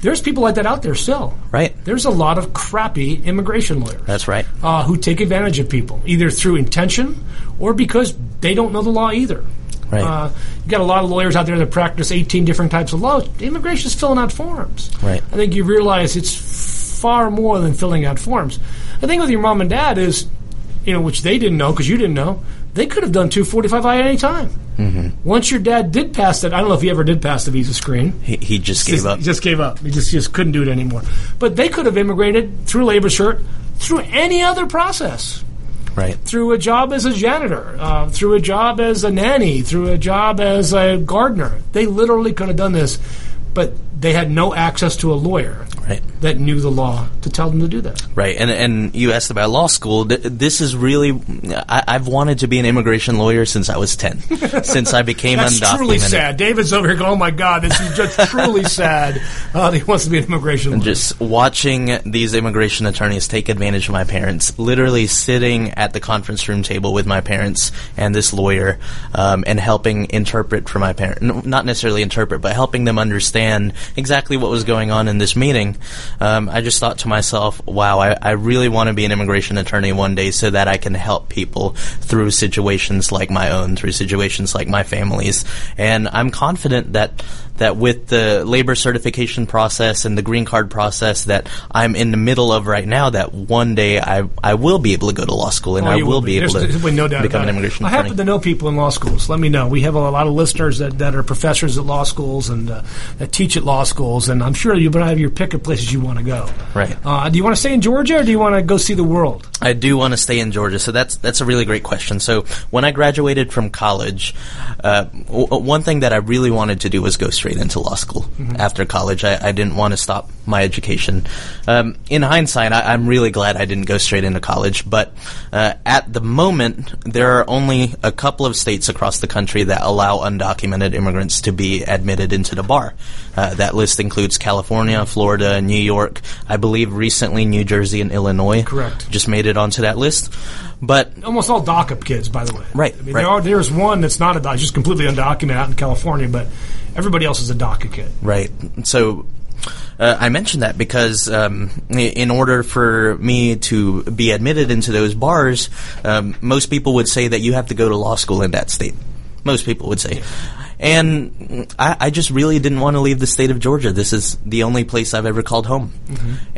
There's people like that out there still. Right. There's a lot of crappy immigration lawyers. That's right. uh, who take advantage of people, either through intention or because they don't know the law either. Right. Uh, you got a lot of lawyers out there that practice 18 different types of law. Immigration is filling out forms. Right. I think you realize it's far more than filling out forms. The thing with your mom and dad is, you know, which they didn't know because you didn't know, they could have done 245I at any time. Mm-hmm. Once your dad did pass that, I don't know if he ever did pass the visa screen. He, he just gave Just- up. He just gave up. He just just couldn't do it anymore. But they could have immigrated through labor cert, through any other process, right. through a job as a janitor, uh, through a job as a nanny, through a job as a gardener. They literally could have done this, but they had no access to a lawyer Right. that knew the law to tell them to do that. Right, and and you asked about law school. This is really, I, I've wanted to be an immigration lawyer since I was ten, since I became That's undocumented. truly sad. David's over here going, "Oh my God, this is just truly sad." Uh, he wants to be an immigration lawyer. Just watching these immigration attorneys take advantage of my parents, literally sitting at the conference room table with my parents and this lawyer, um, and helping interpret for my parents. Not necessarily interpret, but helping them understand exactly what was going on in this meeting. Um, I just thought to myself, wow, I, I really want to be an immigration attorney one day so that I can help people through situations like my own, through situations like my family's. And I'm confident that that with the labor certification process and the green card process that I'm in the middle of right now, that one day I I will be able to go to law school and Oh, I will be able There's- to no doubt become an immigration I attorney. happen to know people in law schools. Let me know. We have a lot of listeners that, that are professors at law schools and uh, that teach at law schools, and I'm sure you but have your pick of places you want to go. Right. Uh, do you want to stay in Georgia or do you want to go see the world? I do want to stay in Georgia, so that's that's a really great question. So when I graduated from college, uh, w- one thing that I really wanted to do was go straight into law school after college. I, I didn't want to stop my education. Um, in hindsight, I, I'm really glad I didn't go straight into college. But uh, at the moment, there are only a couple of states across the country that allow undocumented immigrants to be admitted into the bar. Uh, that list includes California, Florida, New York. I believe recently New Jersey and Illinois Correct. just made it onto that list. But Almost all DACA kids, by the way. Right, I mean, right. There are, there's one that's not a DACA, just completely undocumented out in California, but everybody else is a DACA kid. right, so uh, I mentioned that because um, in order for me to be admitted into those bars, um, most people would say that you have to go to law school in that state. Most people would say. And I, I just really didn't want to leave the state of Georgia. This is the only place I've ever called home.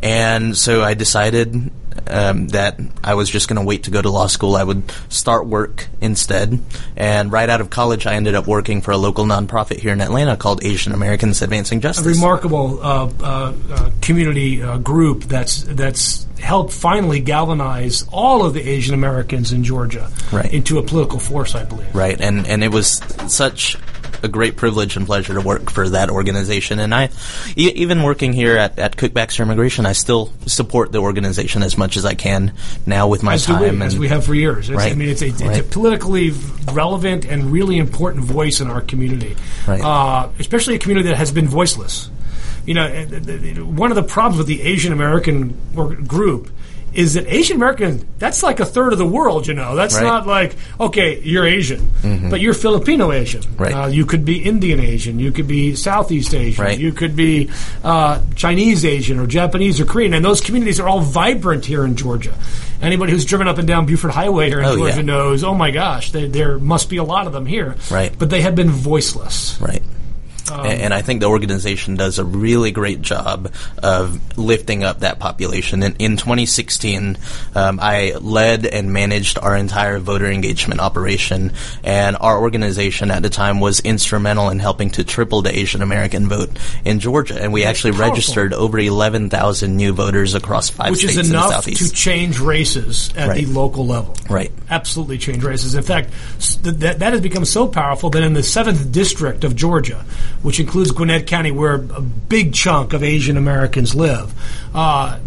And so I decided um, that I was just going to wait to go to law school. I would start work instead. And right out of college, I ended up working for a local nonprofit here in Atlanta called Asian Americans Advancing Justice. a remarkable uh, uh, uh, community uh, group that's that's helped finally galvanize all of the Asian Americans in Georgia Right. into a political force, I believe. Right, and and it was such a great privilege and pleasure to work for that organization. And I, e- even working here at, at Kuck Baxter Immigration, I still support the organization as much as I can now with my As, time. we, as we have for years. It's, I mean, it's a, it's a politically relevant and really important voice in our community, Right. uh, especially a community that has been voiceless. You know, one of the problems with the Asian American group is that Asian American, that's like a third of the world, you know. That's Right. not like, okay, you're Asian, but you're Filipino Asian. Right. Uh, you could be Indian Asian. You could be Southeast Asian. Right. You could be uh, Chinese Asian or Japanese or Korean. And those communities are all vibrant here in Georgia. Anybody who's driven up and down Buford Highway here in Oh, Georgia yeah. knows, oh my gosh, there, there must be a lot of them here. Right. But they have been voiceless. Right. Um, and I think the organization does a really great job of lifting up that population. In, in 2016, um, I led and managed our entire voter engagement operation, and our organization at the time was instrumental in helping to triple the Asian American vote in Georgia. And we actually powerful. registered over 11,000 new voters across five Which states is in the enough southeast. to change races at Right. the local level. Right. Absolutely change races. In fact, that, that has become so powerful that in the 7th District of Georgia, which includes Gwinnett County, where a big chunk of Asian Americans live, uh,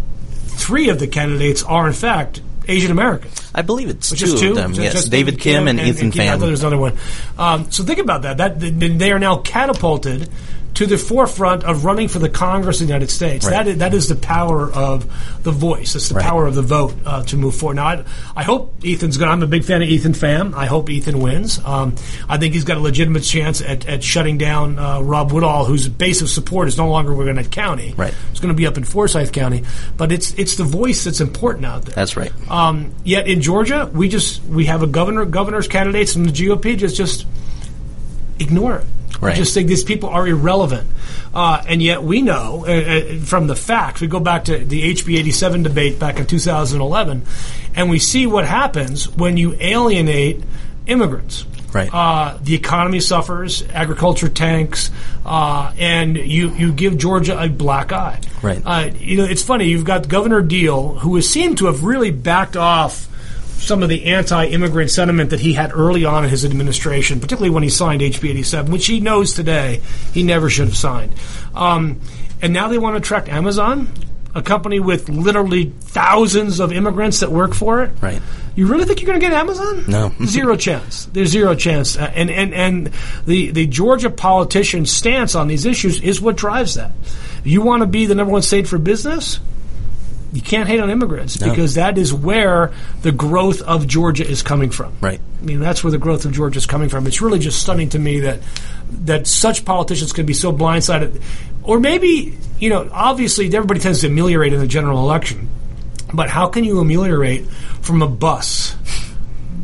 three of the candidates are, in fact, Asian Americans. I believe it's two two. of them. Yes, David Kim and, Ethan Kim. I thought there was another one. Um, so think about that. That they are now catapulted to the forefront of running for the Congress of the United States. Right. That is, that is the power of the voice. It's the Right. power of the vote uh, to move forward. Now, I, I hope Ethan's going. to I'm a big fan of Ethan Pham. I hope Ethan wins. Um, I think he's got a legitimate chance at, at shutting down uh, Rob Woodall, whose base of support is no longer in Gwinnett County. Right. It's going to be up in Forsyth County. But it's it's the voice that's important out there. That's right. Um, yet in Georgia, we just we have a governor, governor's candidates from the GOP just just ignore it. Right. Just think these people are irrelevant, uh, and yet we know uh, uh, from the facts. We go back to the HB 87 debate back in 2011, and we see what happens when you alienate immigrants. Right. Uh, the economy suffers, agriculture tanks, uh, and you, you give Georgia a black eye. Right. Uh, you know, it's funny. You've got Governor Deal, who has seemed to have really backed off some of the anti-immigrant sentiment that he had early on in his administration, particularly when he signed HB 87, which he knows today he never should have signed. Um, and now they want to attract Amazon, a company with literally thousands of immigrants that work for it. Right. You really think you're going to get Amazon? No. zero chance. There's zero chance. Uh, and and and the the Georgia politician's stance on these issues is what drives that. You want to be the number one state for business? You can't hate on immigrants No. because that is where the growth of Georgia is coming from. Right. I mean, that's where the growth of Georgia is coming from. It's really just stunning to me that that such politicians can be so blindsided, or maybe you know, obviously everybody tends to ameliorate in the general election, but how can you ameliorate from a bus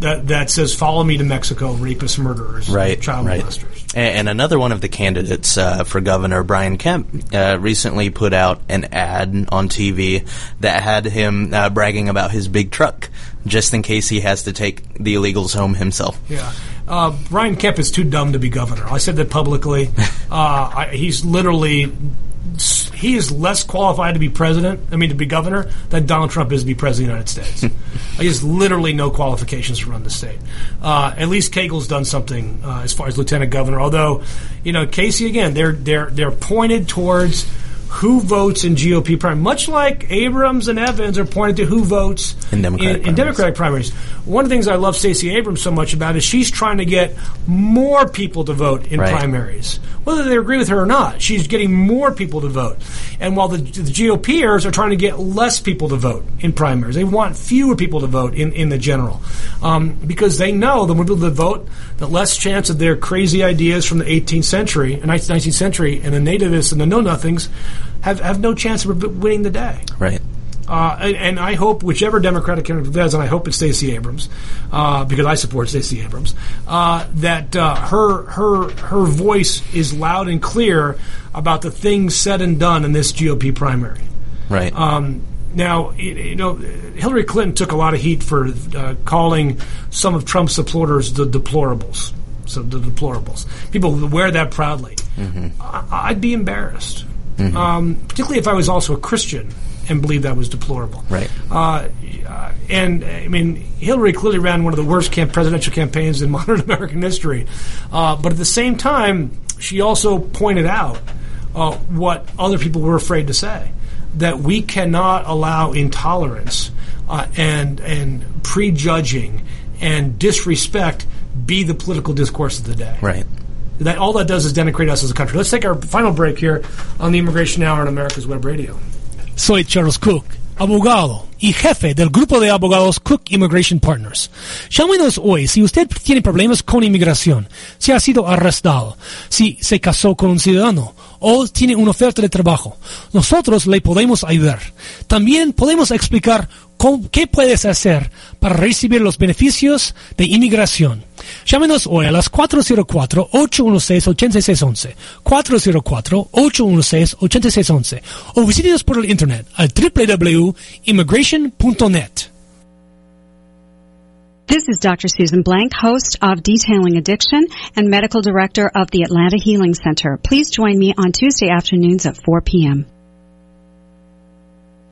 that that says "Follow me to Mexico, rapists, murderers, right, child right. molesters"? And, another one of the candidates uh, for governor, Brian Kemp, uh, recently put out an ad on TV that had him uh, bragging about his big truck, just in case he has to take the illegals home himself. Yeah. Uh, Brian Kemp is too dumb to be governor. I said that publicly. uh, I, he's literally he is less qualified to be president. I mean, to be governor than Donald Trump is to be president of the United States. he has literally no qualifications to run the state. Uh, at least Cagle's done something uh, as far as lieutenant governor. Although, you know, Casey again, they're they're they're pointed towards who votes in GOP primary, much like Abrams and Evans are pointed to who votes In Democratic in, primaries. Democratic primaries. One of the things I love Stacey Abrams so much about is she's trying to get more people to vote in Right. primaries, whether they agree with her or not. She's getting more people to vote, and while the, the GOPers are trying to get less people to vote in primaries, they want fewer people to vote in, in the general, um, because they know the more people that vote, the less chance of their crazy ideas from the 18th century and 19th century and the nativists and the know nothings have, have no chance of winning the day. Right. Uh, and, and I hope whichever Democratic candidate does, and I hope it's Stacey Abrams, uh, because I support Stacey Abrams, uh, that uh, her her her voice is loud and clear about the things said and done in this GOP primary. Right. Um, now, you know, Hillary Clinton took a lot of heat for uh, calling some of Trump's supporters the deplorables. So the deplorables. People wear that proudly. I- I'd be embarrassed, um, particularly if I was also a Christian and believed that was deplorable. Right. Uh, uh, and I mean, Hillary clearly ran one of the worst camp- presidential campaigns in modern American history. Uh, but at the same time, she also pointed out uh, what other people were afraid to say that we cannot allow intolerance uh, and and prejudging and disrespect be the political discourse of the day. Right. That all that does is denigrate us as a country. Let's take our final break here on the Immigration Hour on America's Web Radio. Soy Charles Cook, abogado y jefe del grupo de abogados Cook Immigration Partners. Llámenos hoy si usted tiene problemas con inmigración, si ha sido arrestado, si se casó con un ciudadano o tiene una oferta de trabajo. Nosotros le podemos ayudar. También podemos explicar qué puedes hacer para recibir los beneficios de inmigración. Llámenos hoy a las 404-816-8611, 404-816-8611 o visítenos por el internet al www.immigration.net. This is Dr. Susan Blank, host of Detailing Addiction and medical director of the Atlanta Healing Center. Please join me on Tuesday afternoons at 4 p.m.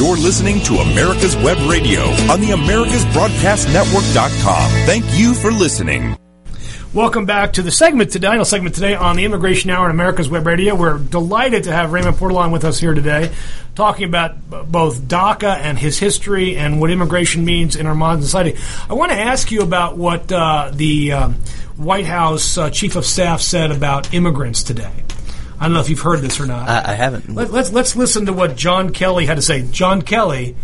You're listening to America's Web Radio on the AmericasBroadcastNetwork.com. Thank you for listening. Welcome back to the segment today, final segment today on the Immigration Hour on America's Web Radio. We're delighted to have Raymond Partolan with us here today, talking about both DACA and his history and what immigration means in our modern society. I want to ask you about what uh, the um, White House uh, Chief of Staff said about immigrants today. I don't know if you've heard this or not. I, I haven't. Let, let's let's listen to what John Kelly had to say. John Kelly.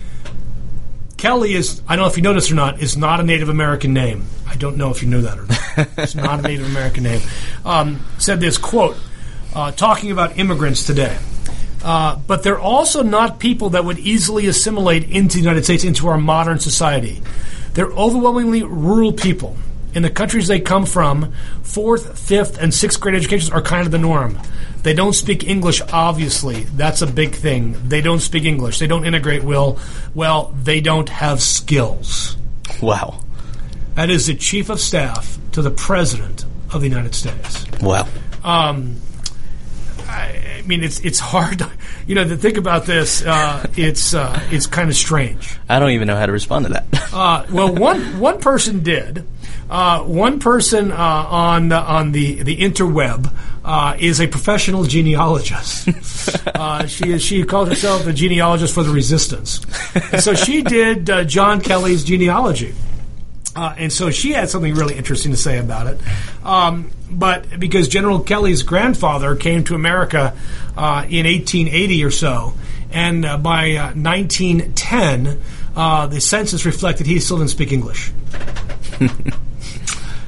Kelly is I don't know if you know this or not is not a Native American name. I don't know if you knew that or not. it's not a Native American name. Um, said this quote uh, talking about immigrants today. Uh, but they're also not people that would easily assimilate into the United States, into our modern society. They're overwhelmingly rural people. In the countries they come from, fourth, fifth, and sixth grade educations are kind of the norm. They don't speak English, obviously. That's a big thing. They don't speak English. They don't integrate well. Well, they don't have skills. Wow. That is the chief of staff to the president of the United States. Wow. Um, I, I mean, it's it's hard, to, you know, to think about this. Uh, it's uh, it's kind of strange. I don't even know how to respond to that. Uh, well, one one person did. Uh, one person uh, on the, on the the interweb uh, is a professional genealogist. uh, she is, she calls herself a genealogist for the resistance, and so she did uh, John Kelly's genealogy. Uh, and so she had something really interesting to say about it. Um, but because General Kelly's grandfather came to America uh, in 1880 or so, and uh, by uh, 1910, uh, the census reflected he still didn't speak English.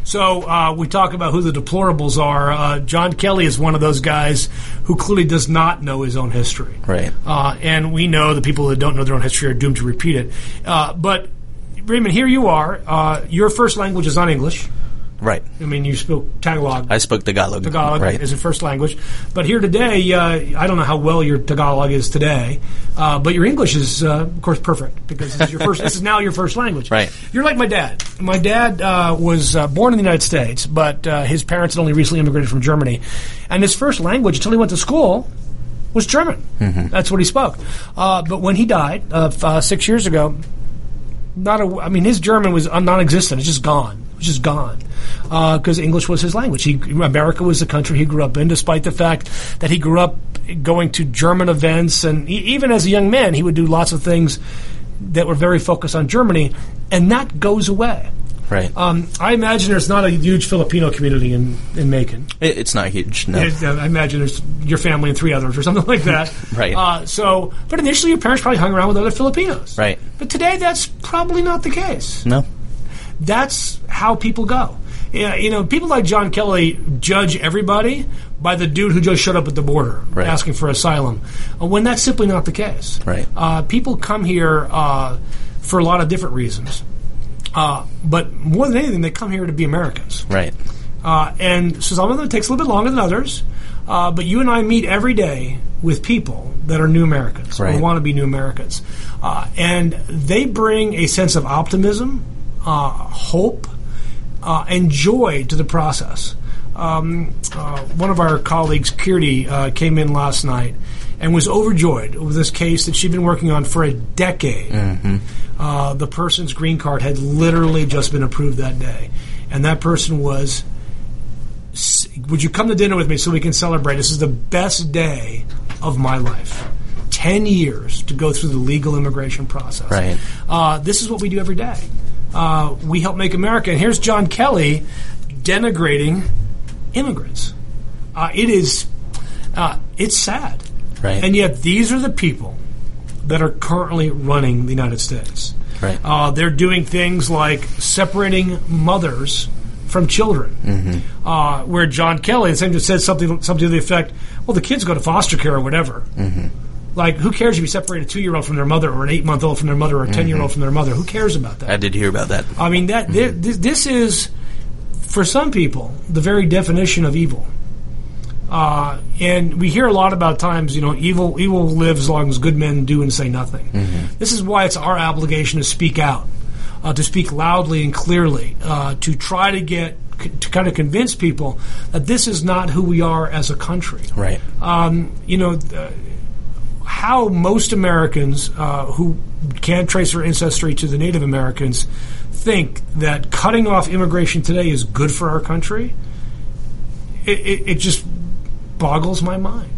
So uh, we talk about who the deplorables are. Uh, John Kelly is one of those guys who clearly does not know his own history. Right. Uh, and we know the people that don't know their own history are doomed to repeat it. Uh, but Raymond, here you are. Uh, your first language is not English. Right. I mean, you spoke Tagalog. I spoke Tagalog. Tagalog Right. is a first language. But here today, uh, I don't know how well your Tagalog is today, uh, but your English is, uh, of course, perfect because this is your first. this is now your first language. Right. You're like my dad. My dad uh, was uh, born in the United States, but uh, his parents had only recently immigrated from Germany, and his first language until he went to school was German. That's what he spoke. Uh, but when he died uh, uh, six years ago, not a. I mean, his German was uh, non-existent. It's just gone. It's just gone because English was his language. He, America was the country he grew up in, despite the fact that he grew up going to German events, and he, even as a young man, he would do lots of things that were very focused on Germany, and that goes away. Right. Um, I imagine there's not a huge Filipino community in, in Macon. It, it's not huge. No. It- I imagine there's your family and three others or something like that. Right. Uh, so, but initially your parents probably hung around with other Filipinos. Right. But today that's probably not the case. No. That's how people go. Yeah, you know, people like John Kelly judge everybody by the dude who just showed up at the border Right. asking for asylum, uh, when that's simply not the case. Right. Uh, people come here uh, for a lot of different reasons, uh, but more than anything, they come here to be Americans. Right. Uh, and so some of them takes a little bit longer than others. Uh, but you and I meet every day with people that are new Americans or want to be new Americans, uh, and they bring a sense of optimism, uh, hope, uh, and joy to the process. Um, uh, one of our colleagues, Kirti, uh, came in last night and was overjoyed with this case that she'd been working on for a decade. Uh, the person's green card had literally just been approved that day, and that person was would you come to dinner with me so we can celebrate? This is the best day of my life. 10 years to go through the legal immigration process. Right. Uh, this is what we do every day. Uh, we help make America. And here's John Kelly denigrating immigrants. Uh, it is, uh, it's sad. Right. And yet these are the people that are currently running the United States. Right. Uh, they're doing things like separating mothers from children. Mm-hmm. Uh, where John Kelly, the same just said something, something to the effect, "Well, the kids go to foster care or whatever." Mm-hmm. Like, who cares if you separate a two-year-old from their mother, or an eight-month-old from their mother, or a Mm-hmm. ten-year-old from their mother? Who cares about that? I did hear about that. I mean, that this, this is, for some people, the very definition of evil. Uh, and we hear a lot about times, you know, evil evil lives as long as good men do and say nothing. This is why it's our obligation to speak out, uh, to speak loudly and clearly, uh, to try to get to kind of convince people that this is not who we are as a country Right. um, you know, uh, how most Americans uh, who can't trace their ancestry to the Native Americans think that cutting off immigration today is good for our country, it, it, it just boggles my mind.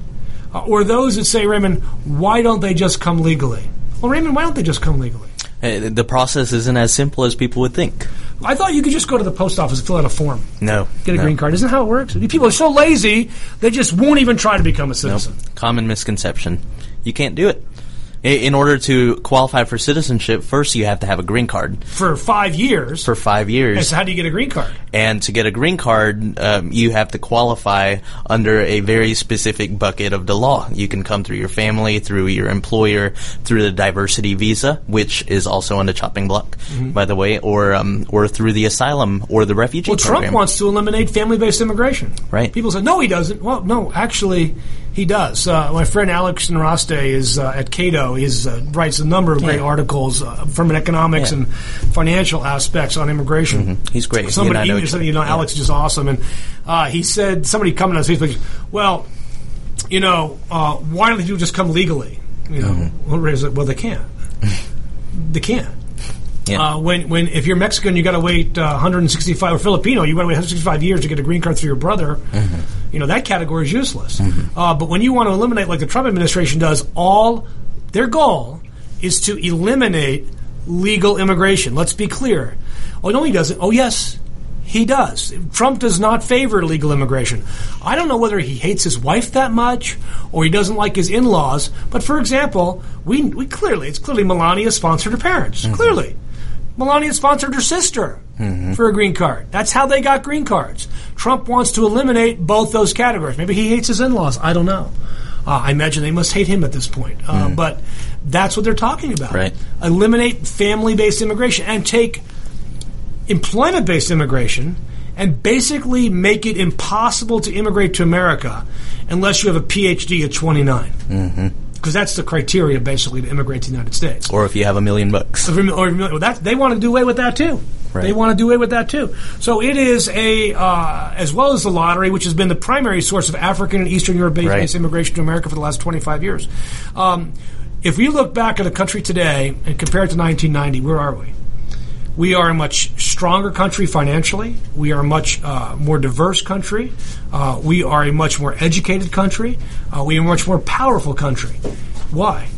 Uh, or those that say, Raymond, why don't they just come legally? Well, Raymond, why don't they just come legally? Uh, the process isn't as simple as people would think. I thought you could just go to the post office and fill out a form, No. get a no. green card. Isn't that how it works? People are so lazy, they just won't even try to become a Nope. citizen. Common misconception. You can't do it. In order to qualify for citizenship, first you have to have a green card For five years. for five And years. so how do you get a green card? And to get a green card, um, you have to qualify under a very specific bucket of the law. You can come through your family, through your employer, through the diversity visa, which is also on the chopping block, by the way, or um, or through the asylum or the refugee Well, program. Trump wants to eliminate family-based immigration. Right. People say, no, he doesn't. Well, no, actually, he does. Uh, my friend Alex Nowrasteh is uh, at Cato. He uh, writes a number of great articles uh, from an economics Yeah. and financial aspects on immigration. He's great. Somebody, you, know, other. you know, Yeah. Alex is just awesome. And uh, he said, somebody coming to on Facebook, well, you know, uh, why don't you just come legally? You know, Mm-hmm. well, Ray's like, well, they can't. they can't. Yeah. Uh, when, when if you're Mexican, you got to wait uh, 165 or Filipino, you got to wait 165 years to get a green card through your brother. You know that category is useless. Uh, but when you want to eliminate, like the Trump administration does, all their goal is to eliminate legal immigration. Let's be clear. Oh no, he doesn't. Oh yes, he does. Trump does not favor legal immigration. I don't know whether he hates his wife that much or he doesn't like his in-laws. But for example, we we clearly it's clearly Melania sponsored her parents. Clearly, Melania sponsored her sister for a green card. That's how they got green cards. Trump wants to eliminate both those categories. Maybe he hates his in-laws. I don't know. Uh, I imagine they must hate him at this point. Uh, But that's what they're talking about. Right. Eliminate family-based immigration and take employment based immigration and basically make it impossible to immigrate to America unless you have a PhD at 29. Mm-hmm. Because that's the criteria basically to immigrate to the United States. or if you have a million bucks. Or, or- well, that, they want to do away with that too. Right. They want to do away with that too. So it is a, uh, as well as the lottery, which has been the primary source of African and Eastern Europe based Right. immigration to America for the last 25 years. Um, if we look back at the country today and compare it to 1990, where are we? We are a much stronger country financially. We are a much uh, more diverse country. Uh, we are a much more educated country. Uh, we are a much more powerful country. Why?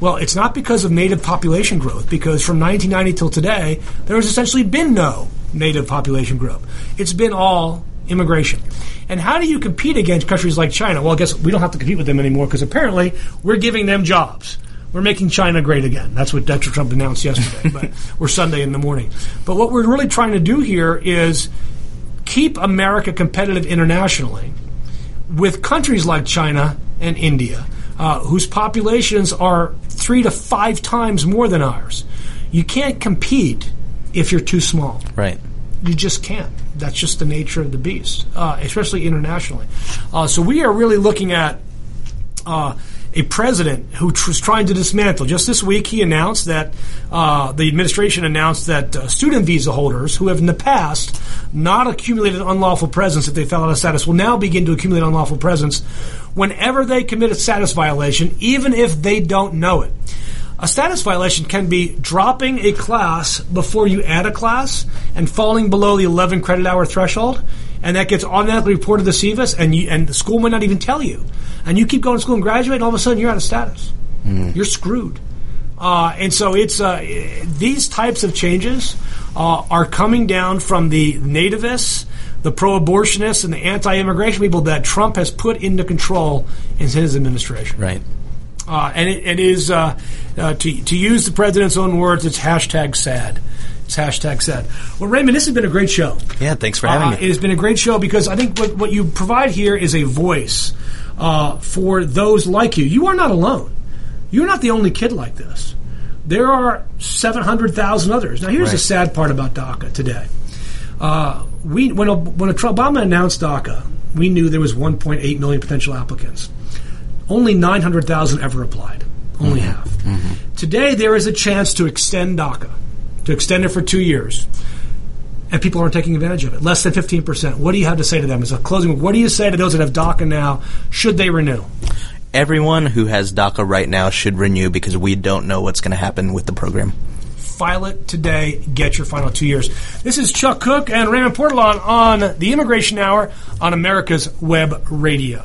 Well, it's not because of native population growth, because from 1990 till today, there has essentially been no native population growth. It's been all immigration. And how do you compete against countries like China? Well, I guess we don't have to compete with them anymore because apparently we're giving them jobs. We're making China great again. That's what Donald Trump announced yesterday, but we're Sunday in the morning. But what we're really trying to do here is keep America competitive internationally with countries like China and India, uh, whose populations are three to five times more than ours. You can't compete if you're too small. Right. You just can't. That's just the nature of the beast, uh, especially internationally. Uh, so we are really looking at uh, a president who was trying to dismantle. Just this week, he announced that uh, the administration announced that uh, student visa holders who have in the past not accumulated unlawful presence if they fell out of status will now begin to accumulate unlawful presence whenever they commit a status violation, even if they don't know it. A status violation can be dropping a class before you add a class and falling below the 11 credit hour threshold, and that gets automatically reported to SEVIS, and you, and the school might not even tell you. And you keep going to school and graduate, and all of a sudden you're out of status. You're screwed. Uh, and so it's uh, these types of changes uh, are coming down from the nativists, the pro-abortionists, and the anti-immigration people that Trump has put into control in his administration. Right. Uh, and it, it is, uh, uh, to, to use the president's own words, it's hashtag sad. It's hashtag sad. Well, Raymond, this has been a great show. Yeah, thanks for having Uh, me. It has been a great show because I think what, what you provide here is a voice uh, for those like you. You are not alone. You're not the only kid like this. There are 700,000 others. Now, here's the sad part about DACA today. Uh, we when, when Obama announced DACA, we knew there was 1.8 million potential applicants. Only 900,000 ever applied. Only mm-hmm. half. Mm-hmm. Today, there is a chance to extend DACA, to extend it for two years and people aren't taking advantage of it. Less than 15%. What do you have to say to them? As a closing, what do you say to those that have DACA now? Should they renew? Everyone who has DACA right now should renew because we don't know what's going to happen with the program. File it today. Get your final two years. This is Chuck Kuck and Raymond Partolan on the Immigration Hour on America's Web Radio.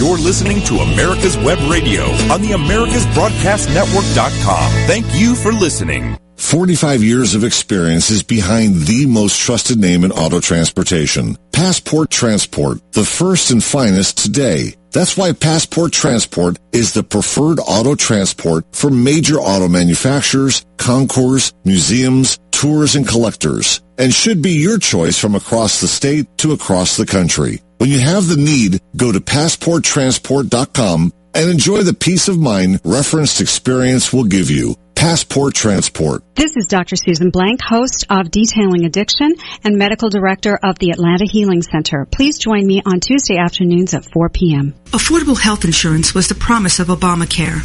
You're listening to America's Web Radio on the AmericasBroadcastNetwork.com. Thank you for listening. 45 years of experience is behind the most trusted name in auto transportation. Passport Transport, the first and finest today. That's why Passport Transport is the preferred auto transport for major auto manufacturers, concours, museums, tours, and collectors, and should be your choice from across the state to across the country. When you have the need, go to passporttransport.com and enjoy the peace of mind referenced experience will give you. Passport Transport. This is Dr. Susan Blank, host of Detailing Addiction and medical director of the Atlanta Healing Center. Please join me on Tuesday afternoons at 4 p.m. Affordable health insurance was the promise of Obamacare,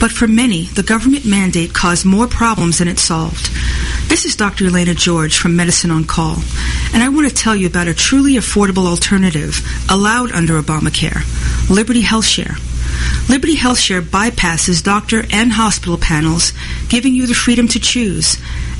but for many, the government mandate caused more problems than it solved. This is Dr. Elena George from Medicine on Call, and I want to tell you about a truly affordable alternative allowed under Obamacare, Liberty Health Share. Liberty HealthShare bypasses doctor and hospital panels, giving you the freedom to choose.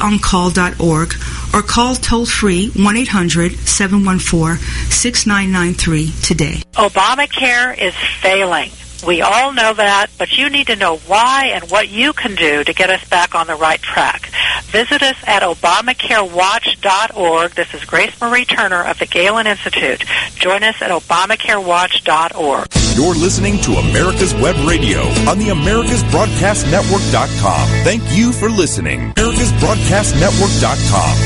libertyoncall.org or call toll free 1-800-714-6993 today. Obamacare is failing. We all know that, but you need to know why and what you can do to get us back on the right track. Visit us at ObamacareWatch.org. This is Grace Marie Turner of the Galen Institute. Join us at ObamacareWatch.org. You're listening to America's Web Radio on the AmericasBroadcastNetwork.com. Thank you for listening. AmericasBroadcastNetwork.com.